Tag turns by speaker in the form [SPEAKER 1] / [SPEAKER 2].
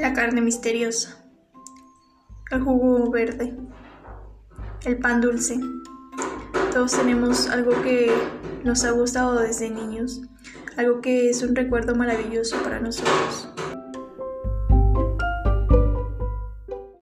[SPEAKER 1] la carne misteriosa, el jugo verde, el pan dulce. Todos tenemos algo que nos ha gustado desde niños, algo que es un recuerdo maravilloso para nosotros.